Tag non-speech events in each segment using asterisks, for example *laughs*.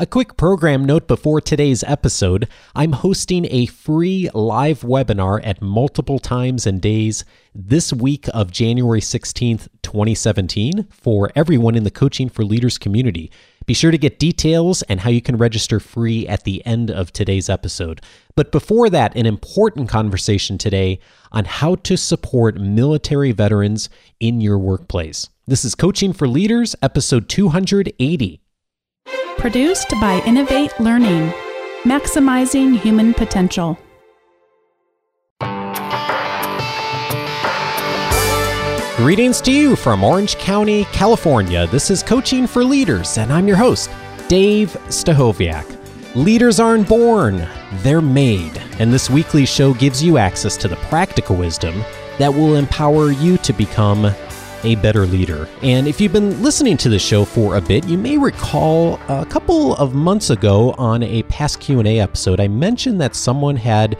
A quick program note before today's episode I'm hosting a free live webinar at multiple times and days this week of January 16th, 2017, for everyone in the Coaching for Leaders community. Be sure to get details and how you can register free at the end of today's episode. But before that, an important conversation today on how to support military veterans in your workplace. This is Coaching for Leaders, episode 280. Produced by Innovate Learning, maximizing human potential. Greetings to you from Orange County, California. This is Coaching for Leaders, and I'm your host, Dave Stachowiak. Leaders aren't born, they're made. And this weekly show gives you access to the practical wisdom that will empower you to become a better leader. And if you've been listening to the show for a bit, you may recall a couple of months ago on a past Q&A episode, I mentioned that someone had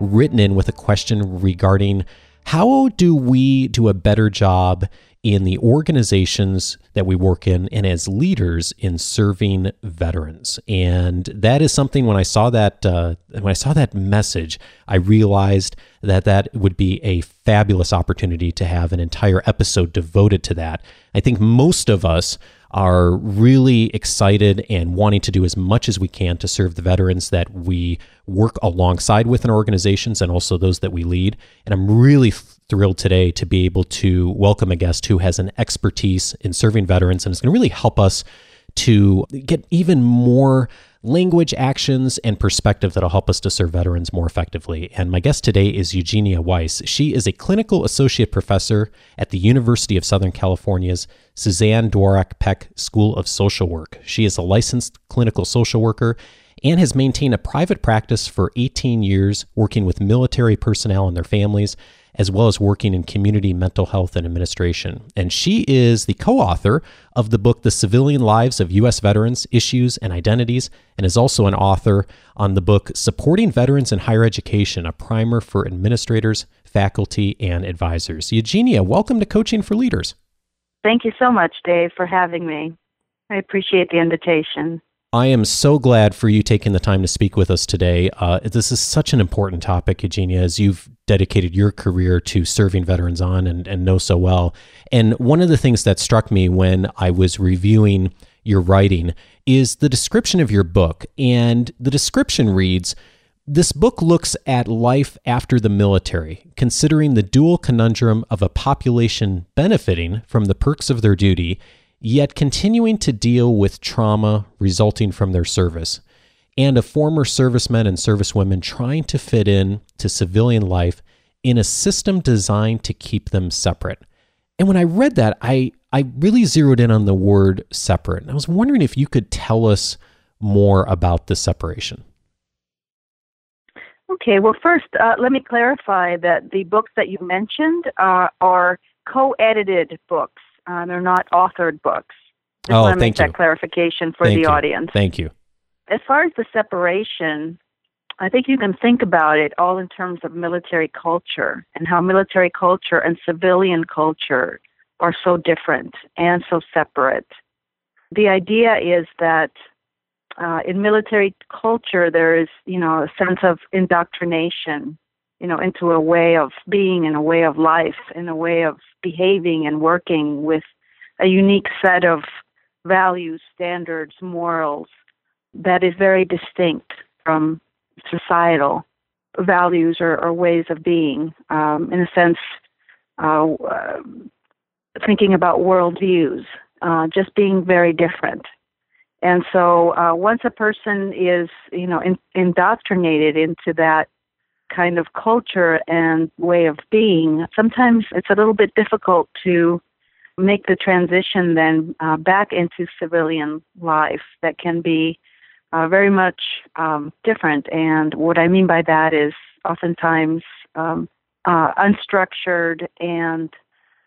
written in with a question regarding how do we do a better job in the organizations that we work in and as leaders in serving veterans. And that is something when I saw that uh, when I saw that message, I realized that that would be a fabulous opportunity to have an entire episode devoted to that. I think most of us are really excited and wanting to do as much as we can to serve the veterans that we work alongside with in organizations and also those that we lead. And I'm really thrilled today to be able to welcome a guest who has an expertise in serving veterans and is going to really help us to get even more language, actions, and perspective that'll help us to serve veterans more effectively. And my guest today is Eugenia Weiss. She is a clinical associate professor at the University of Southern California's Suzanne Dworak Peck School of Social Work. She is a licensed clinical social worker and has maintained a private practice for 18 years, working with military personnel and their families as well as working in community mental health and administration. And she is the co author of the book, The Civilian Lives of U.S. Veterans Issues and Identities, and is also an author on the book, Supporting Veterans in Higher Education, a primer for administrators, faculty, and advisors. Eugenia, welcome to Coaching for Leaders. Thank you so much, Dave, for having me. I appreciate the invitation. I am so glad for you taking the time to speak with us today. Uh, this is such an important topic, Eugenia, as you've dedicated your career to serving veterans on and, and know so well. And one of the things that struck me when I was reviewing your writing is the description of your book. And the description reads This book looks at life after the military, considering the dual conundrum of a population benefiting from the perks of their duty yet continuing to deal with trauma resulting from their service, and of former servicemen and servicewomen trying to fit in to civilian life in a system designed to keep them separate. And when I read that, I, I really zeroed in on the word separate. And I was wondering if you could tell us more about the separation. Okay, well, first, uh, let me clarify that the books that you mentioned uh, are co edited books. Uh, they're not authored books. Just oh, want to thank make you. that clarification for thank the you. audience. Thank you. As far as the separation, I think you can think about it all in terms of military culture and how military culture and civilian culture are so different and so separate. The idea is that uh, in military culture, there is, you know, a sense of indoctrination, you know, into a way of being and a way of life and a way of behaving and working with a unique set of values, standards, morals that is very distinct from societal values or, or ways of being. Um, in a sense, uh, uh, thinking about worldviews, uh, just being very different. And so, uh, once a person is, you know, in, indoctrinated into that kind of culture and way of being, sometimes it's a little bit difficult to make the transition then uh, back into civilian life that can be uh, very much um, different. And what I mean by that is oftentimes um, uh, unstructured and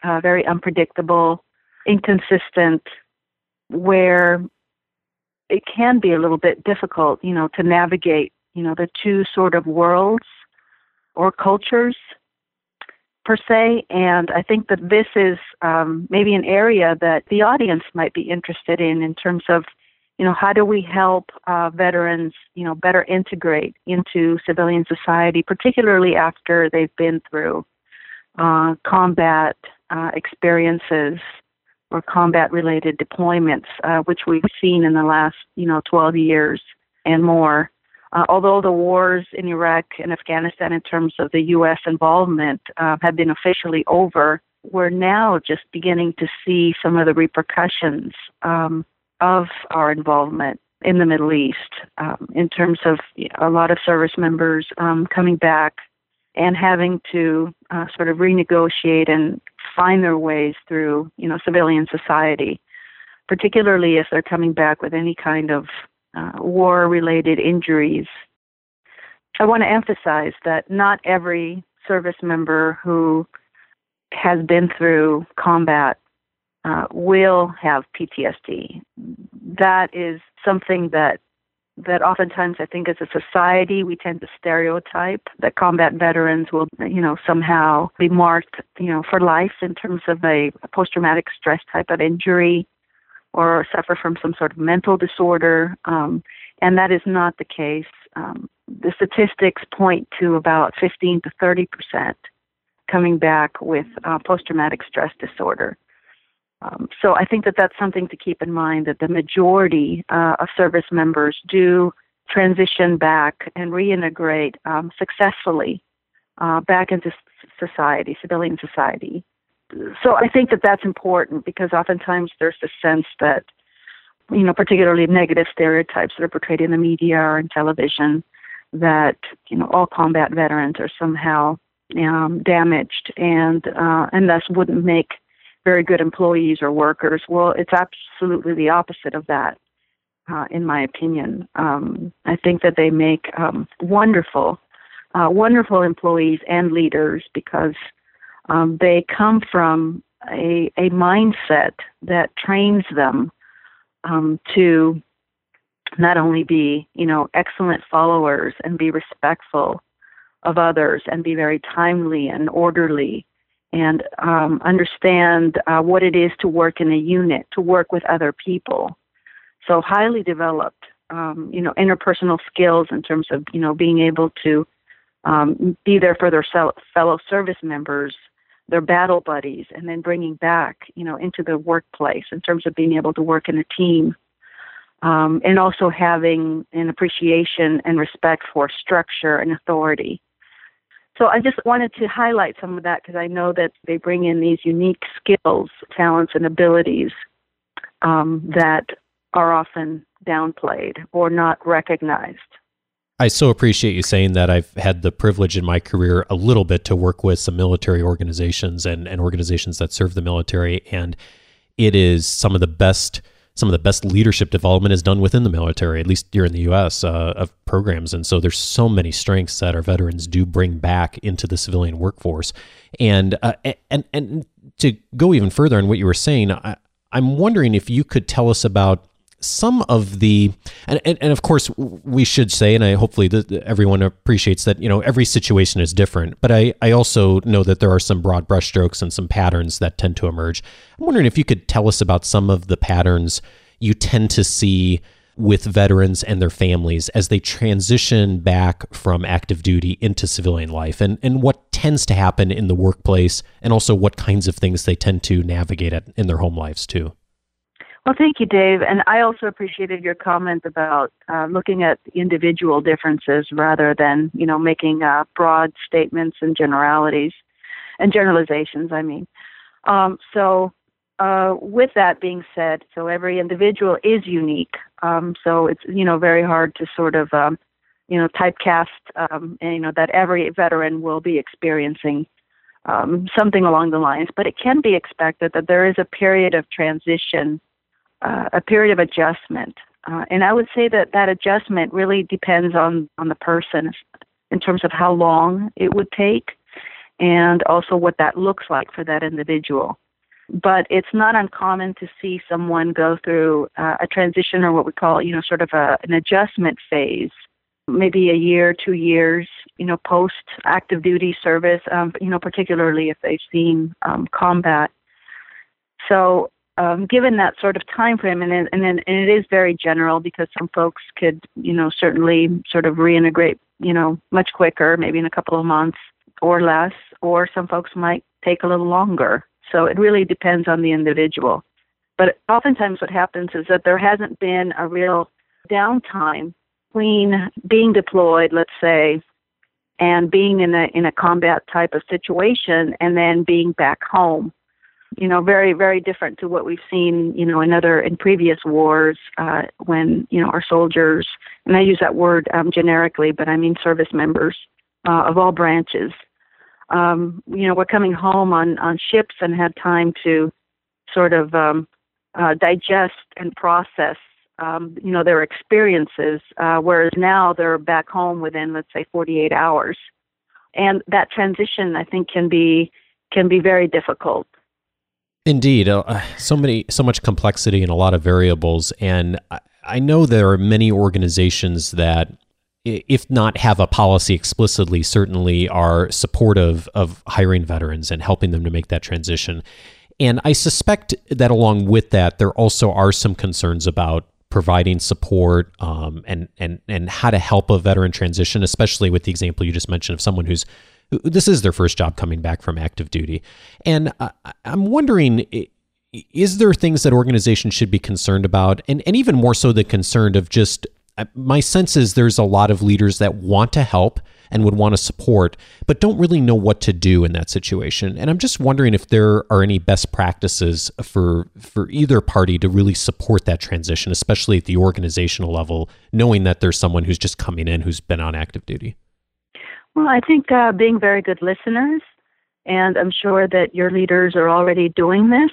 uh, very unpredictable, inconsistent, where it can be a little bit difficult, you know, to navigate, you know, the two sort of worlds or cultures per se. And I think that this is um, maybe an area that the audience might be interested in in terms of you know, how do we help uh, veterans, you know, better integrate into civilian society, particularly after they've been through uh, combat uh, experiences or combat-related deployments, uh, which we've seen in the last, you know, 12 years and more. Uh, although the wars in Iraq and Afghanistan, in terms of the U.S. involvement, uh, have been officially over, we're now just beginning to see some of the repercussions um, of our involvement in the Middle East um, in terms of a lot of service members um, coming back and having to uh, sort of renegotiate and find their ways through, you know, civilian society, particularly if they're coming back with any kind of uh, war-related injuries. I want to emphasize that not every service member who has been through combat uh, will have PTSD. That is something that that oftentimes I think as a society we tend to stereotype that combat veterans will you know somehow be marked you know for life in terms of a post traumatic stress type of injury or suffer from some sort of mental disorder um, and that is not the case. Um, the statistics point to about 15 to 30 percent coming back with uh, post traumatic stress disorder. Um, so I think that that's something to keep in mind that the majority uh, of service members do transition back and reintegrate um, successfully uh, back into society, civilian society. So I think that that's important because oftentimes there's a sense that, you know, particularly negative stereotypes that are portrayed in the media or in television that, you know, all combat veterans are somehow um, damaged and uh, and thus wouldn't make very good employees or workers. Well, it's absolutely the opposite of that, uh, in my opinion. Um, I think that they make um, wonderful, uh, wonderful employees and leaders because um, they come from a, a mindset that trains them um, to not only be, you know, excellent followers and be respectful of others and be very timely and orderly and um, understand uh, what it is to work in a unit, to work with other people. So highly developed, um, you know, interpersonal skills in terms of you know being able to um, be there for their fellow service members, their battle buddies, and then bringing back you know into the workplace in terms of being able to work in a team. Um, and also having an appreciation and respect for structure and authority. So I just wanted to highlight some of that because I know that they bring in these unique skills, talents, and abilities um, that are often downplayed or not recognized. I so appreciate you saying that. I've had the privilege in my career a little bit to work with some military organizations and, and organizations that serve the military, and it is some of the best some of the best leadership development is done within the military, at least here in the U.S. Uh, of programs. And so there's so many strengths that our veterans do bring back into the civilian workforce. And uh, and and to go even further on what you were saying, I, I'm wondering if you could tell us about some of the and, and, and, of course we should say and i hopefully the, everyone appreciates that you know every situation is different but i i also know that there are some broad brushstrokes and some patterns that tend to emerge. I'm wondering if you could tell us about some of the patterns you tend to see with veterans and their families as they transition back from active duty into civilian life and, and what tends to happen in the workplace and also what kinds of things they tend to navigate at, in their home lives too well, thank you, Dave. And I also appreciated your comment about uh, looking at individual differences rather than, you know, making uh, broad statements and generalities and generalizations. I mean, um, so uh, with that being said, so every individual is unique. Um, so it's you know very hard to sort of um, you know typecast um, and, you know that every veteran will be experiencing um, something along the lines. But it can be expected that there is a period of transition uh, a period of adjustment. Uh, and I would say that that adjustment really depends on, on the person in terms of how long it would take and also what that looks like for that individual. But it's not uncommon to see someone go through uh, a transition or what we call, you know, sort of a, an adjustment phase, maybe a year, two years, you know, post active duty service, um, you know, particularly if they've seen um, combat. So um, given that sort of time frame, and and, and it is very general because some folks could, you know, certainly sort of reintegrate, you know, much quicker, maybe in a couple of months or less, or some folks might take a little longer. So it really depends on the individual. But oftentimes, what happens is that there hasn't been a real downtime between being deployed, let's say, and being in a in a combat type of situation, and then being back home you know, very, very different to what we've seen, you know, in other, in previous wars, uh, when, you know, our soldiers, and I use that word um, generically, but I mean service members uh, of all branches, um, you know, were coming home on, on ships and had time to sort of um, uh, digest and process, um, you know, their experiences, uh, whereas now they're back home within, let's say, 48 hours. And that transition, I think, can be can be very difficult. Indeed, uh, so many, so much complexity and a lot of variables, and I, I know there are many organizations that, if not have a policy explicitly, certainly are supportive of hiring veterans and helping them to make that transition. And I suspect that along with that, there also are some concerns about providing support um, and and and how to help a veteran transition, especially with the example you just mentioned of someone who's this is their first job coming back from active duty. And I, am wondering is there things that organizations should be concerned about? And, and even more so, the concern of just my sense is there's a lot of leaders that want to help and would want to support, but don't really know what to do in that situation. And I'm just wondering if there are any best practices for for either party to really support that transition, especially at the organizational level, knowing that there's someone who's just coming in who's been on active duty. Well, I think uh, being very good listeners, and I'm sure that your leaders are already doing this,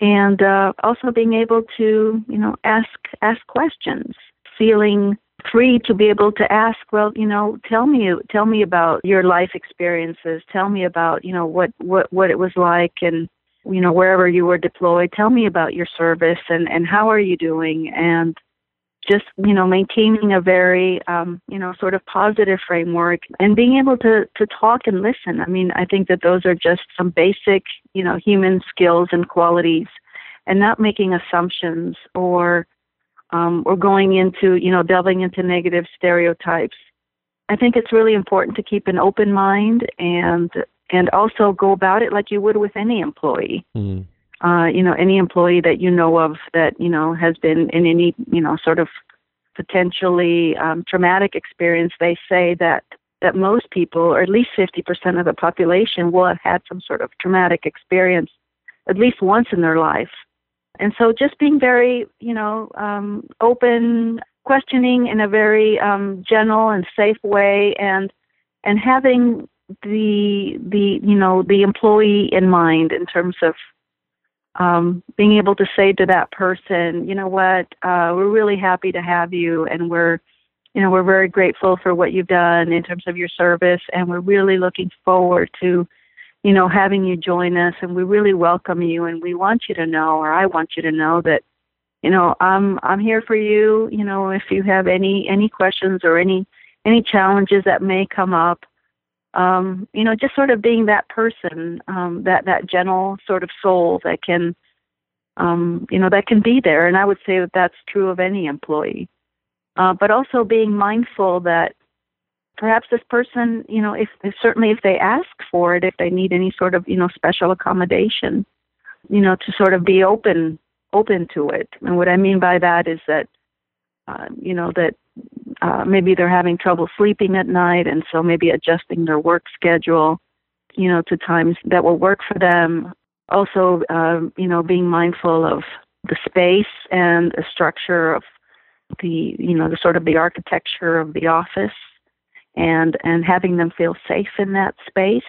and uh, also being able to, you know, ask ask questions, feeling free to be able to ask. Well, you know, tell me tell me about your life experiences. Tell me about, you know, what what what it was like, and you know, wherever you were deployed. Tell me about your service and and how are you doing, and just you know maintaining a very um, you know sort of positive framework and being able to to talk and listen. I mean, I think that those are just some basic you know human skills and qualities, and not making assumptions or um, or going into you know delving into negative stereotypes. I think it's really important to keep an open mind and and also go about it like you would with any employee. Mm uh, you know, any employee that you know of that, you know, has been in any, you know, sort of potentially um, traumatic experience, they say that that most people, or at least 50% of the population, will have had some sort of traumatic experience at least once in their life. And so just being very, you know, um, open, questioning in a very um, gentle and safe way, and and having the the you know the employee in mind in terms of um, being able to say to that person, you know what, uh, we're really happy to have you, and we're, you know, we're very grateful for what you've done in terms of your service, and we're really looking forward to, you know, having you join us, and we really welcome you, and we want you to know, or I want you to know that, you know, I'm I'm here for you. You know, if you have any any questions or any any challenges that may come up, um, you know, just sort of being that person, um, that that gentle sort of soul that can, um, you know, that can be there. And I would say that that's true of any employee. Uh, but also being mindful that perhaps this person, you know, if, if certainly if they ask for it, if they need any sort of, you know, special accommodation, you know, to sort of be open open to it. And what I mean by that is that, uh, you know, that uh, maybe they're having trouble sleeping at night, and so maybe adjusting their work schedule, you know, to times that will work for them. Also, uh, you know, being mindful of the space and the structure of the, you know, the sort of the architecture of the office, and and having them feel safe in that space.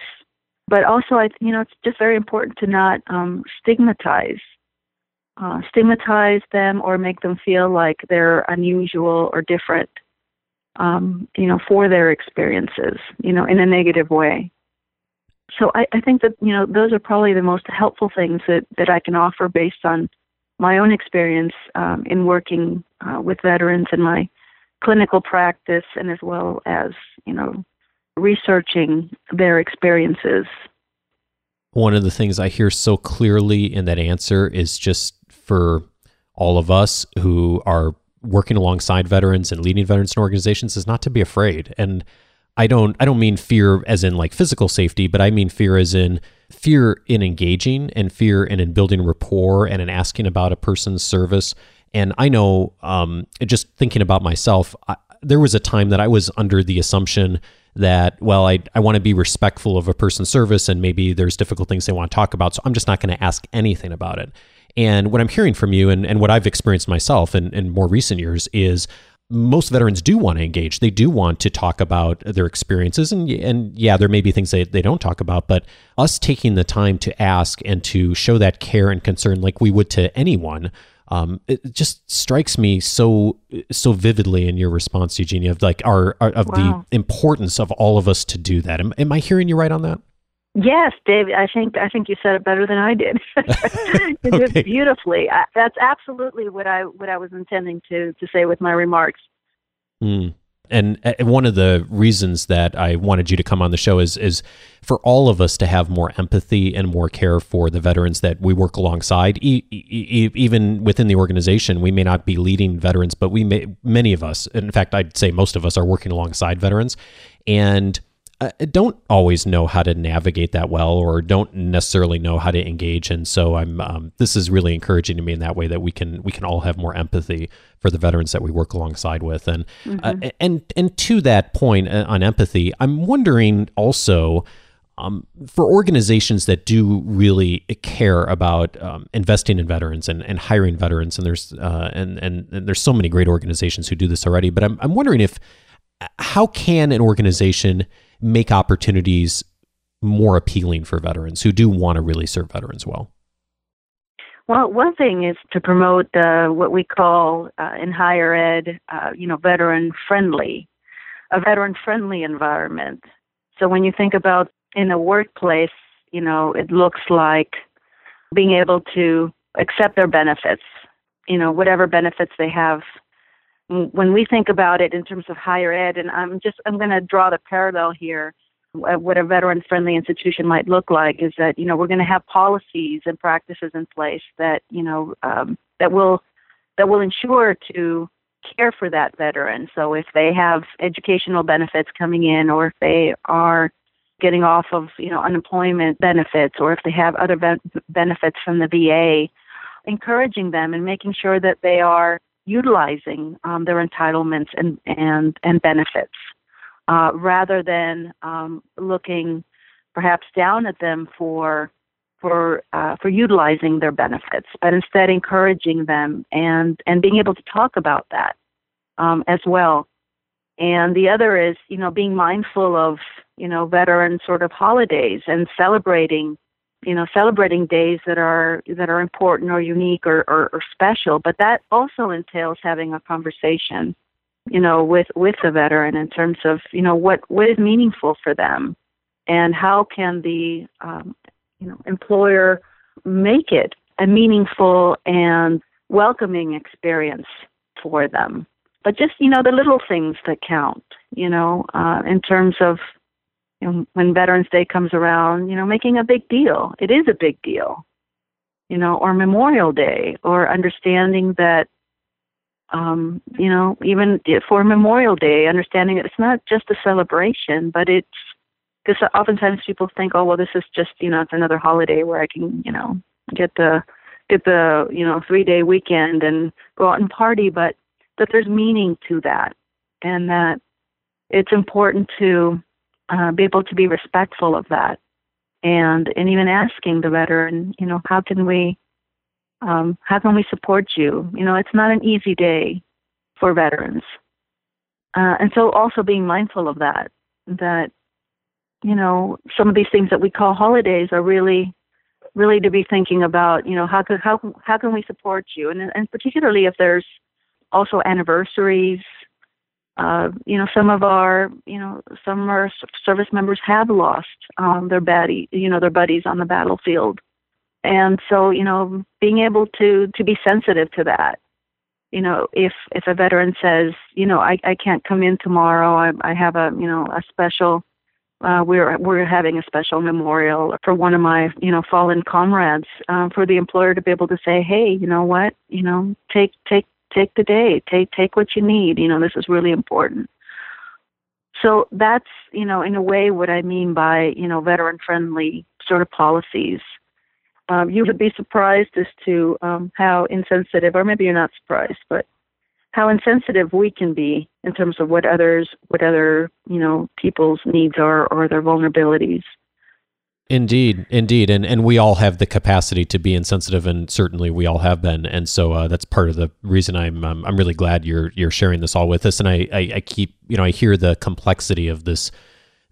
But also, I, you know, it's just very important to not um, stigmatize uh, stigmatize them or make them feel like they're unusual or different, um, you know, for their experiences, you know, in a negative way. So I, I think that you know those are probably the most helpful things that that I can offer based on my own experience um, in working uh, with veterans in my clinical practice, and as well as you know researching their experiences one of the things I hear so clearly in that answer is just for all of us who are working alongside veterans and leading veterans and organizations is not to be afraid. And I don't I don't mean fear as in like physical safety, but I mean fear as in fear in engaging and fear in, in building rapport and in asking about a person's service. And I know, um, just thinking about myself, I, there was a time that I was under the assumption that well i, I want to be respectful of a person's service and maybe there's difficult things they want to talk about so i'm just not going to ask anything about it and what i'm hearing from you and, and what i've experienced myself in, in more recent years is most veterans do want to engage. They do want to talk about their experiences, and and yeah, there may be things they, they don't talk about, but us taking the time to ask and to show that care and concern, like we would to anyone, um, it just strikes me so so vividly in your response, Eugenia, of like our, our of wow. the importance of all of us to do that. Am, am I hearing you right on that? Yes, David. I think I think you said it better than I did. *laughs* you okay. did beautifully. I, that's absolutely what I what I was intending to to say with my remarks. Mm. And uh, one of the reasons that I wanted you to come on the show is is for all of us to have more empathy and more care for the veterans that we work alongside. E- e- even within the organization, we may not be leading veterans, but we may many of us, in fact, I'd say most of us, are working alongside veterans, and don't always know how to navigate that well or don't necessarily know how to engage and so i'm um, this is really encouraging to me in that way that we can we can all have more empathy for the veterans that we work alongside with and uh, mm-hmm. uh, and and to that point uh, on empathy i'm wondering also um, for organizations that do really care about um, investing in veterans and, and hiring veterans, and there's uh, and, and, and there's so many great organizations who do this already. But I'm I'm wondering if how can an organization make opportunities more appealing for veterans who do want to really serve veterans well? Well, one thing is to promote uh, what we call uh, in higher ed, uh, you know, veteran friendly, a veteran friendly environment. So when you think about in a workplace, you know, it looks like being able to accept their benefits, you know, whatever benefits they have when we think about it in terms of higher ed, and I'm just I'm going to draw the parallel here. What a veteran friendly institution might look like is that you know we're going to have policies and practices in place that you know um, that will that will ensure to care for that veteran. So if they have educational benefits coming in, or if they are getting off of you know unemployment benefits, or if they have other be- benefits from the VA, encouraging them and making sure that they are utilizing um, their entitlements and, and, and benefits uh, rather than um, looking perhaps down at them for for uh, for utilizing their benefits, but instead encouraging them and and being able to talk about that um, as well. And the other is you know being mindful of you know veteran sort of holidays and celebrating you know celebrating days that are that are important or unique or, or, or special but that also entails having a conversation you know with with the veteran in terms of you know what what is meaningful for them and how can the um, you know employer make it a meaningful and welcoming experience for them. But just you know the little things that count you know uh, in terms of know, when Veterans Day comes around, you know, making a big deal. It is a big deal, you know, or Memorial Day, or understanding that, um, you know, even for Memorial Day, understanding that it's not just a celebration, but it's because oftentimes people think, oh, well, this is just, you know, it's another holiday where I can, you know, get the get the, you know, three day weekend and go out and party, but that there's meaning to that, and that it's important to uh, be able to be respectful of that, and and even asking the veteran, you know, how can we, um, how can we support you? You know, it's not an easy day for veterans, uh, and so also being mindful of that, that you know, some of these things that we call holidays are really really to be thinking about you know how could how how can we support you? And and particularly if there's also anniversaries uh, you know, some of our, you know, some of our service members have lost um, their buddy, you know, their buddies on the battlefield, and so, you know, being able to to be sensitive to that. You know, if if a veteran says, you know, I I can't come in tomorrow, I I have a you know a special uh, we're we're having a special memorial for one of my you know fallen comrades uh, for the employer to be able to say, hey, you know what, you know, take take take the day, take take what you need. You know, this is really important. So that's you know in a way what I mean by you know veteran friendly sort of policies. Um, you would be surprised as to um, how insensitive, or maybe you're not surprised, but how insensitive we can be in terms of what others what other you know people's needs are or their vulnerabilities Indeed, indeed, and and we all have the capacity to be insensitive, and certainly we all have been, and so uh, that's part of the reason I'm um, I'm really glad you're you're sharing this all with us, and I, I I keep you know I hear the complexity of this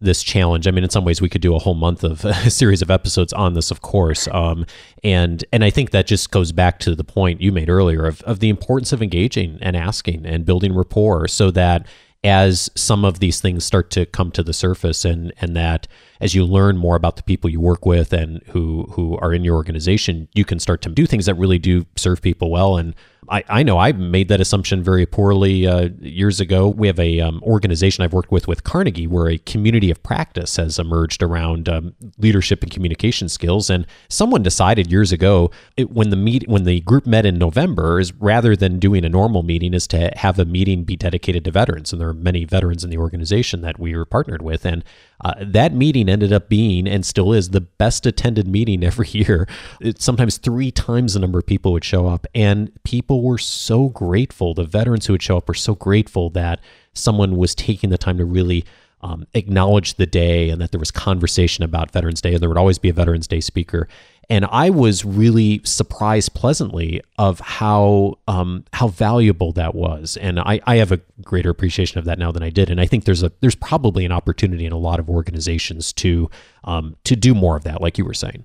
this challenge. I mean, in some ways, we could do a whole month of *laughs* a series of episodes on this, of course. Um, and and I think that just goes back to the point you made earlier of of the importance of engaging and asking and building rapport, so that as some of these things start to come to the surface, and and that as you learn more about the people you work with and who who are in your organization, you can start to do things that really do serve people well and I, I know I made that assumption very poorly uh, years ago. We have a um, organization I've worked with with Carnegie, where a community of practice has emerged around um, leadership and communication skills. And someone decided years ago it, when the meet when the group met in November is rather than doing a normal meeting is to have a meeting be dedicated to veterans. And there are many veterans in the organization that we were partnered with, and uh, that meeting ended up being and still is the best attended meeting every *laughs* year. It's sometimes three times the number of people would show up, and people were so grateful. The veterans who would show up were so grateful that someone was taking the time to really um, acknowledge the day and that there was conversation about Veterans Day, and there would always be a Veterans Day speaker and I was really surprised pleasantly of how um, how valuable that was, and I, I have a greater appreciation of that now than I did, and I think there's a there's probably an opportunity in a lot of organizations to um, to do more of that, like you were saying.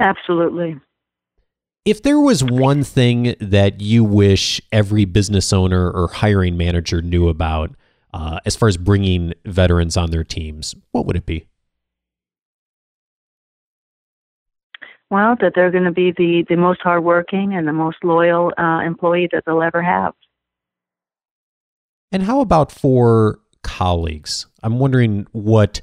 Absolutely. If there was one thing that you wish every business owner or hiring manager knew about uh, as far as bringing veterans on their teams, what would it be? Well, that they're going to be the, the most hardworking and the most loyal uh, employee that they'll ever have. And how about for colleagues? I'm wondering what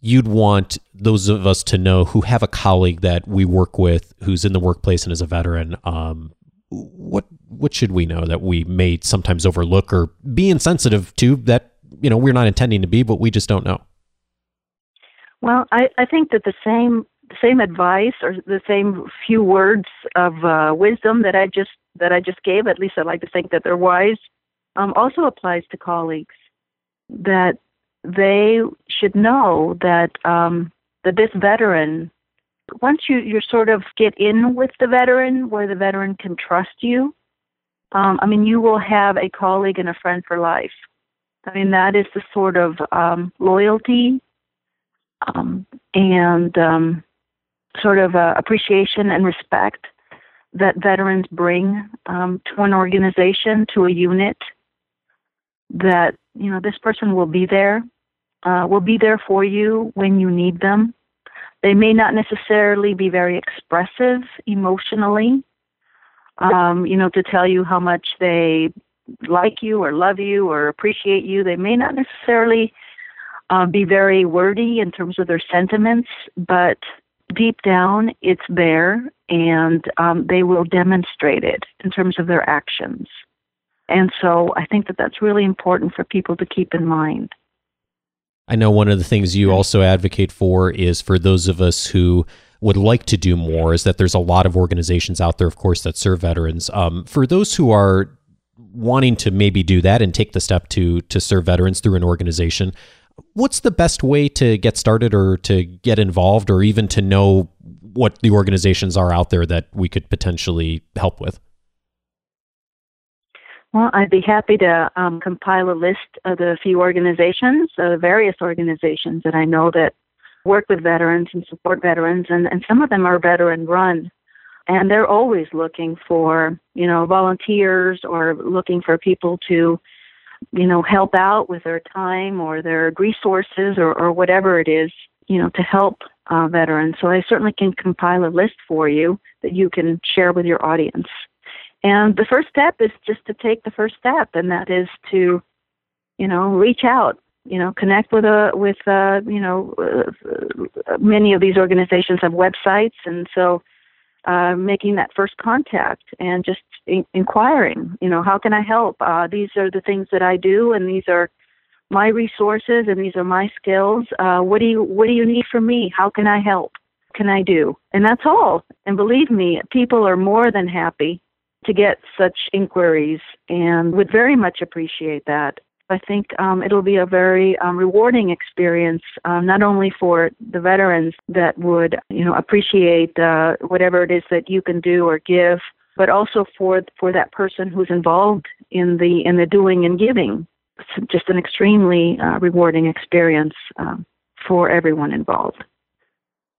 you'd want those of us to know who have a colleague that we work with who's in the workplace and is a veteran. Um, what what should we know that we may sometimes overlook or be insensitive to that you know we're not intending to be, but we just don't know? Well, I, I think that the same same advice or the same few words of uh, wisdom that I just that I just gave. At least I like to think that they're wise. Um, also applies to colleagues that they should know that um, that this veteran, once you you sort of get in with the veteran, where the veteran can trust you, um, I mean, you will have a colleague and a friend for life. I mean, that is the sort of um, loyalty um, and um, sort of uh, appreciation and respect that veterans bring um, to an organization, to a unit. That you know this person will be there, uh, will be there for you when you need them. They may not necessarily be very expressive emotionally, um, you know, to tell you how much they like you or love you or appreciate you. They may not necessarily uh, be very wordy in terms of their sentiments, but deep down it's there and um, they will demonstrate it in terms of their actions. And so I think that that's really important for people to keep in mind. I know one of the things you also advocate for is for those of us who would like to do more is that there's a lot of organizations out there, of course, that serve veterans. Um, for those who are wanting to maybe do that and take the step to to serve veterans through an organization, what's the best way to get started or to get involved or even to know what the organizations are out there that we could potentially help with? Well, I'd be happy to um, compile a list of the few organizations, uh, various organizations that I know that work with veterans and support veterans, and, and some of them are veteran run. And they're always looking for, you know, volunteers or looking for people to you know, help out with their time or their resources or, or whatever it is, you know, to help uh, veterans. So I certainly can compile a list for you that you can share with your audience. And the first step is just to take the first step, and that is to, you know, reach out you know, connect with a with uh, you know, uh, many of these organizations have websites, and so uh, making that first contact and just in- inquiring, you know, how can I help? Uh, these are the things that I do, and these are my resources, and these are my skills. Uh, what do you What do you need from me? How can I help? Can I do? And that's all. And believe me, people are more than happy to get such inquiries and would very much appreciate that. I think um, it'll be a very um, rewarding experience, um, not only for the veterans that would, you know, appreciate uh, whatever it is that you can do or give, but also for for that person who's involved in the in the doing and giving. It's just an extremely uh, rewarding experience um, for everyone involved.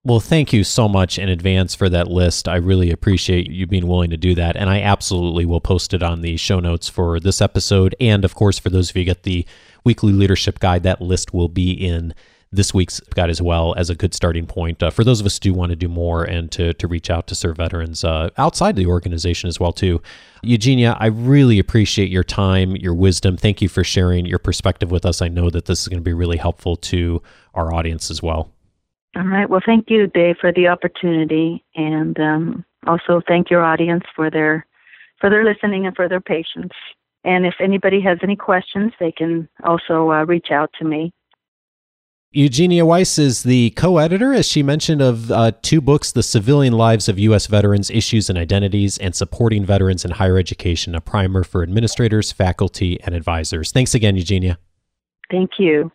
Well, thank you so much in advance for that list. I really appreciate you being willing to do that. And I absolutely will post it on the show notes for this episode. And of course, for those of you get the weekly leadership guide, that list will be in this week's guide as well as a good starting point uh, for those of us who do want to do more and to, to reach out to serve veterans uh, outside the organization as well too eugenia i really appreciate your time your wisdom thank you for sharing your perspective with us i know that this is going to be really helpful to our audience as well all right. Well, thank you, Dave, for the opportunity, and um, also thank your audience for their for their listening and for their patience. And if anybody has any questions, they can also uh, reach out to me. Eugenia Weiss is the co editor, as she mentioned, of uh, two books The Civilian Lives of U.S. Veterans Issues and Identities, and Supporting Veterans in Higher Education, a primer for administrators, faculty, and advisors. Thanks again, Eugenia. Thank you.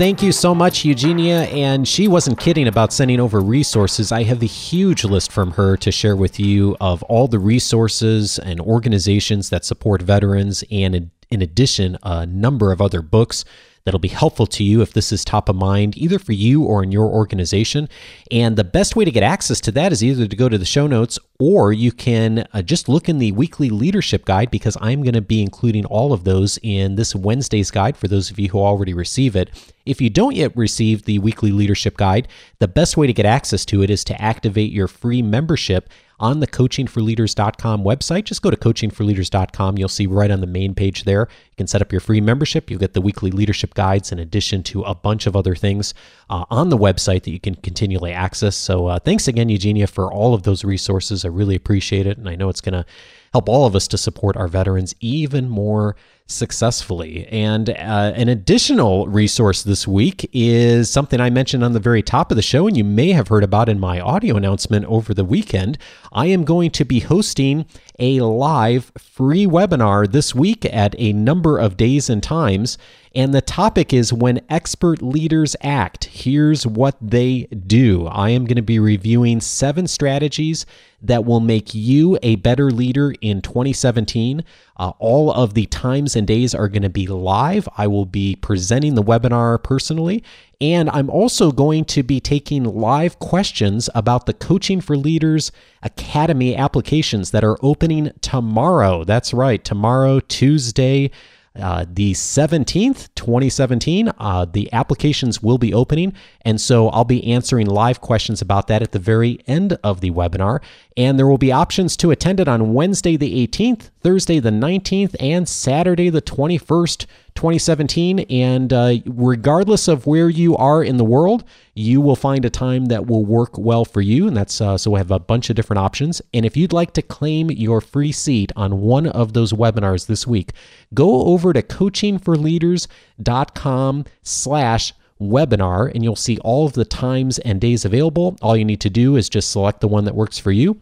Thank you so much, Eugenia. And she wasn't kidding about sending over resources. I have a huge list from her to share with you of all the resources and organizations that support veterans, and in addition, a number of other books that'll be helpful to you if this is top of mind, either for you or in your organization. And the best way to get access to that is either to go to the show notes or you can uh, just look in the weekly leadership guide because I'm going to be including all of those in this Wednesday's guide for those of you who already receive it. If you don't yet receive the weekly leadership guide, the best way to get access to it is to activate your free membership on the coachingforleaders.com website. Just go to coachingforleaders.com. You'll see right on the main page there. You can set up your free membership. You'll get the weekly leadership guides in addition to a bunch of other things uh, on the website that you can continually access. So uh, thanks again, Eugenia, for all of those resources. I really appreciate it. And I know it's going to help all of us to support our veterans even more successfully. And uh, an additional resource this week is something I mentioned on the very top of the show, and you may have heard about in my audio announcement over the weekend. I am going to be hosting a live free webinar this week at a number of days and times. And the topic is When Expert Leaders Act. Here's what they do. I am going to be reviewing seven strategies that will make you a better leader in 2017. Uh, all of the times and days are going to be live. I will be presenting the webinar personally. And I'm also going to be taking live questions about the Coaching for Leaders Academy applications that are opening tomorrow. That's right, tomorrow, Tuesday. Uh, the 17th, 2017, uh, the applications will be opening. And so I'll be answering live questions about that at the very end of the webinar. And there will be options to attend it on Wednesday, the 18th, Thursday, the 19th, and Saturday, the 21st, 2017. And uh, regardless of where you are in the world, you will find a time that will work well for you. And that's uh, so we have a bunch of different options. And if you'd like to claim your free seat on one of those webinars this week, go over to coachingforleaders.com slash webinar and you'll see all of the times and days available. All you need to do is just select the one that works for you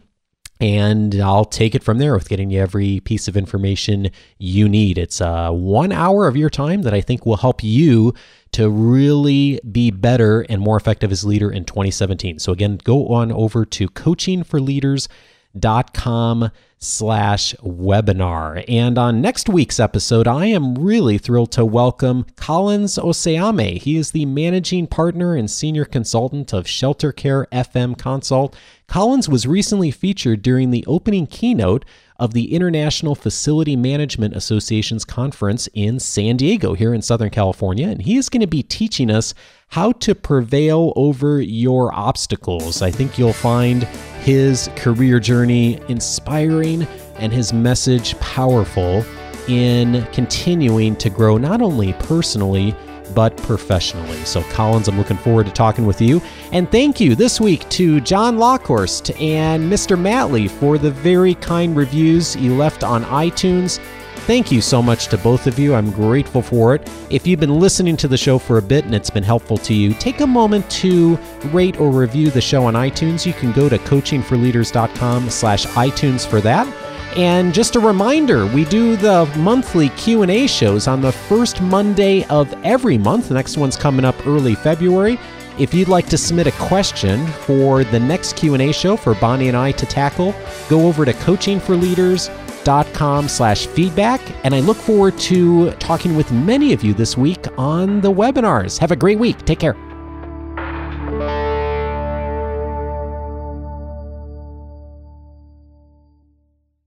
and I'll take it from there with getting you every piece of information you need. It's uh, one hour of your time that I think will help you to really be better and more effective as leader in 2017. So again, go on over to coachingforleaders.com slash webinar. And on next week's episode, I am really thrilled to welcome Collins Oseame. He is the managing partner and senior consultant of Shelter Care FM Consult. Collins was recently featured during the opening keynote of the International Facility Management Association's conference in San Diego, here in Southern California. And he is going to be teaching us how to prevail over your obstacles. I think you'll find his career journey inspiring and his message powerful in continuing to grow not only personally, but professionally. So, Collins, I'm looking forward to talking with you. And thank you this week to John Lockhorst and Mr. Matley for the very kind reviews you left on iTunes. Thank you so much to both of you. I'm grateful for it. If you've been listening to the show for a bit and it's been helpful to you, take a moment to rate or review the show on iTunes. You can go to coachingforleaders.com slash iTunes for that. And just a reminder, we do the monthly Q&A shows on the first Monday of every month. The next one's coming up early February. If you'd like to submit a question for the next Q&A show for Bonnie and I to tackle, go over to coachingforleaders.com slash feedback. And I look forward to talking with many of you this week on the webinars. Have a great week. Take care.